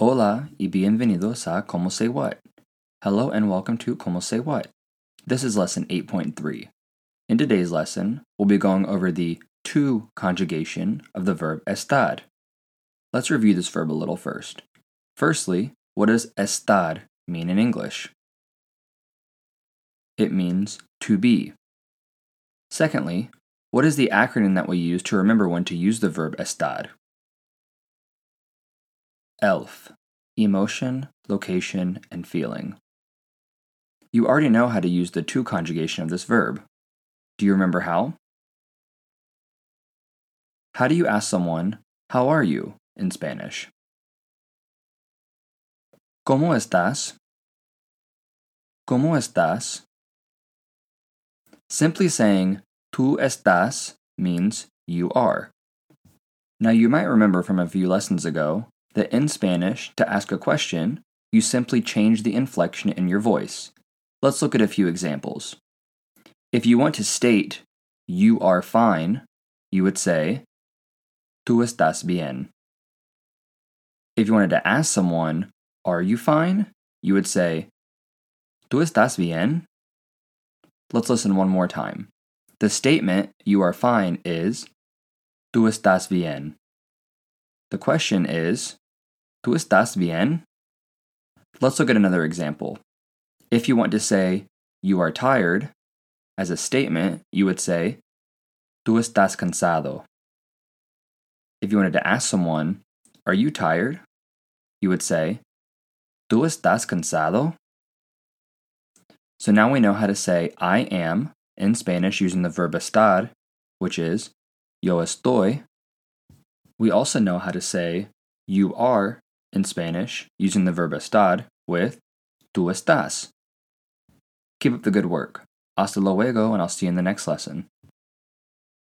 Hola y bienvenidos a Como Say What. Hello and welcome to Como Say What. This is lesson 8.3. In today's lesson, we'll be going over the tú conjugation of the verb estar. Let's review this verb a little first. Firstly, what does estar mean in English? It means to be. Secondly, what is the acronym that we use to remember when to use the verb estar? ELF Emotion, Location, and Feeling. You already know how to use the tú conjugation of this verb. Do you remember how? How do you ask someone, How are you? in Spanish? ¿Cómo estás? ¿Cómo estás? Simply saying, Tú estás means you are. Now, you might remember from a few lessons ago that in Spanish, to ask a question, you simply change the inflection in your voice. Let's look at a few examples. If you want to state, you are fine, you would say, Tú estás bien. If you wanted to ask someone, Are you fine? you would say, Tú estás bien? Let's listen one more time. The statement, You are fine, is, Tú estás bien. The question is, ¿Tú estás bien? Let's look at another example. If you want to say, you are tired, as a statement, you would say, Tú estás cansado. If you wanted to ask someone, Are you tired? you would say, Tú estás cansado? So now we know how to say I am in Spanish using the verb estar, which is yo estoy. We also know how to say you are in Spanish using the verb estar with tú estás. Keep up the good work. Hasta luego, and I'll see you in the next lesson.